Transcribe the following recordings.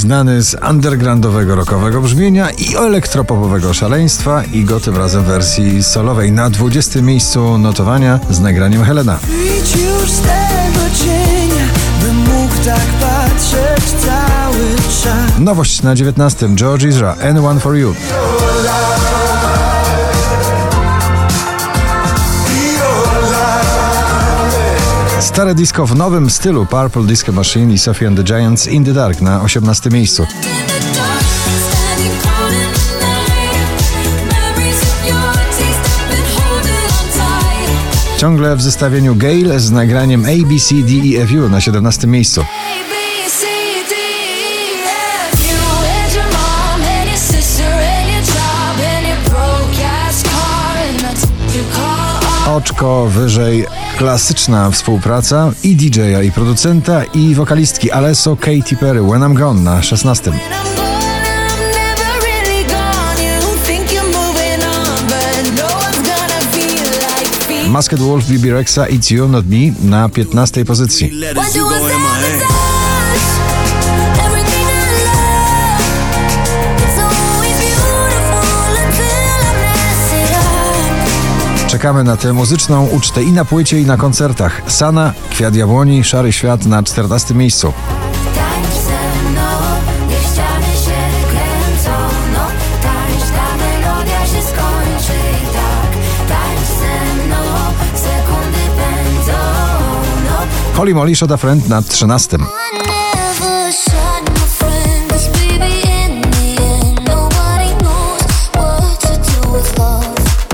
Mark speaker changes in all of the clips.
Speaker 1: Znany z undergroundowego rockowego brzmienia i elektropopowego szaleństwa i go tym razem w wersji solowej na 20 miejscu notowania z nagraniem Helena.
Speaker 2: Idź już z tego cienia, bym mógł tak patrzeć cały czas.
Speaker 1: Nowość na 19 George Ezra and One For You. Stare disco w nowym stylu Purple Disco Machine i Sophie and the Giants In the Dark na 18 miejscu. Ciągle w zestawieniu Gale z nagraniem ABCDEFU na 17 miejscu. Oczko wyżej klasyczna współpraca i DJ-a i producenta i wokalistki Alesso Katy Perry When I'm Gone na 16. Masked Wolf Bibi Rexa It's You Not Me na 15 pozycji. Czekamy na tę muzyczną ucztę i na płycie, i na koncertach. Sana, Kwiat Jabłoni, Szary Świat na 14 miejscu. Holly Molly Shoda Friend na 13.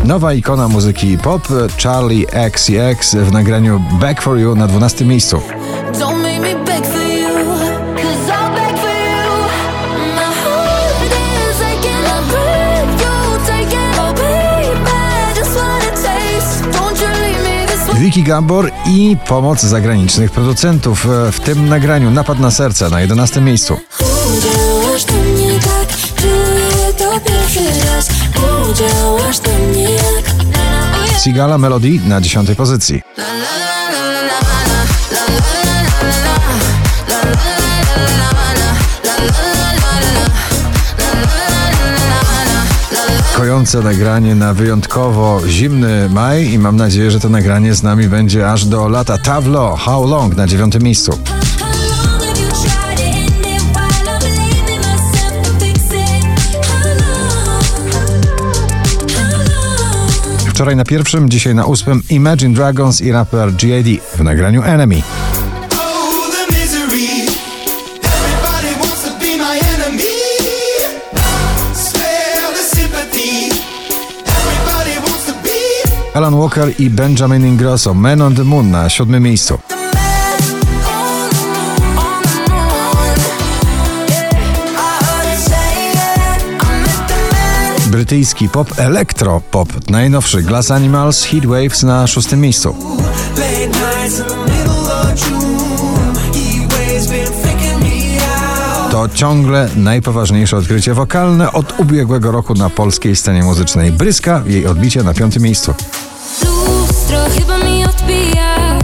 Speaker 1: Nowa ikona muzyki pop, Charlie XCX w nagraniu Back for You na 12 miejscu.
Speaker 3: Is aching, I
Speaker 1: Gabor pomoc zagranicznych producentów w tym nagraniu Napad na serce na 11 miejscu.
Speaker 3: Udziałasz do mnie tak, czuję to pierwszy raz.
Speaker 1: Sigala Melody na 10 pozycji. Kojące nagranie na wyjątkowo zimny maj i mam nadzieję, że to nagranie z nami będzie aż do lata. Tavlo, How Long na 9 miejscu. Wczoraj na pierwszym, dzisiaj na ósmym Imagine Dragons i raper G.A.D. w nagraniu Enemy. Alan Walker i Benjamin Ingrosso Man on the Moon na siódmym miejscu. Brytyjski pop, elektro pop, najnowszy Glass Animals, Heat Waves na szóstym miejscu. To ciągle najpoważniejsze odkrycie wokalne od ubiegłego roku na polskiej scenie muzycznej. Bryska, jej odbicie na piątym miejscu.
Speaker 3: Lustro chyba mi odbija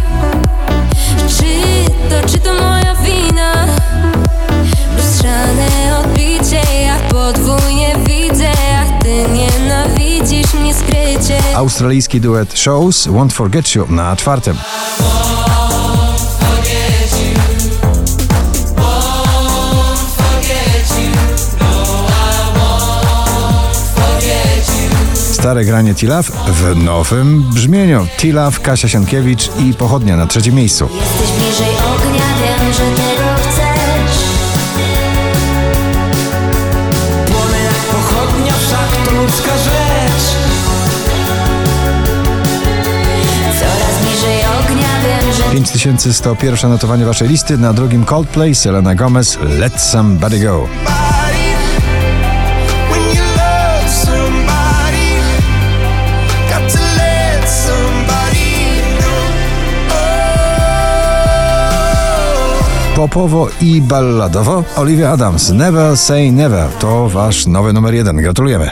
Speaker 3: Czy to, czy to moja
Speaker 1: Australijski duet Shows Won't Forget You na czwartym. Stare granie T-Love w nowym brzmieniu. T-Love, Kasia Sienkiewicz i Pochodnia na trzecim miejscu.
Speaker 3: Jesteś bliżej ognia, wiem, że tego chcesz
Speaker 2: Płonę jak pochodnia, wszak to ludzka
Speaker 1: 5101 notowanie waszej listy, na drugim Coldplay, Selena Gomez, Let Somebody Go.
Speaker 2: Oh.
Speaker 1: Popowo i balladowo, Olivia Adams, Never Say Never, to wasz nowy numer jeden, gratulujemy.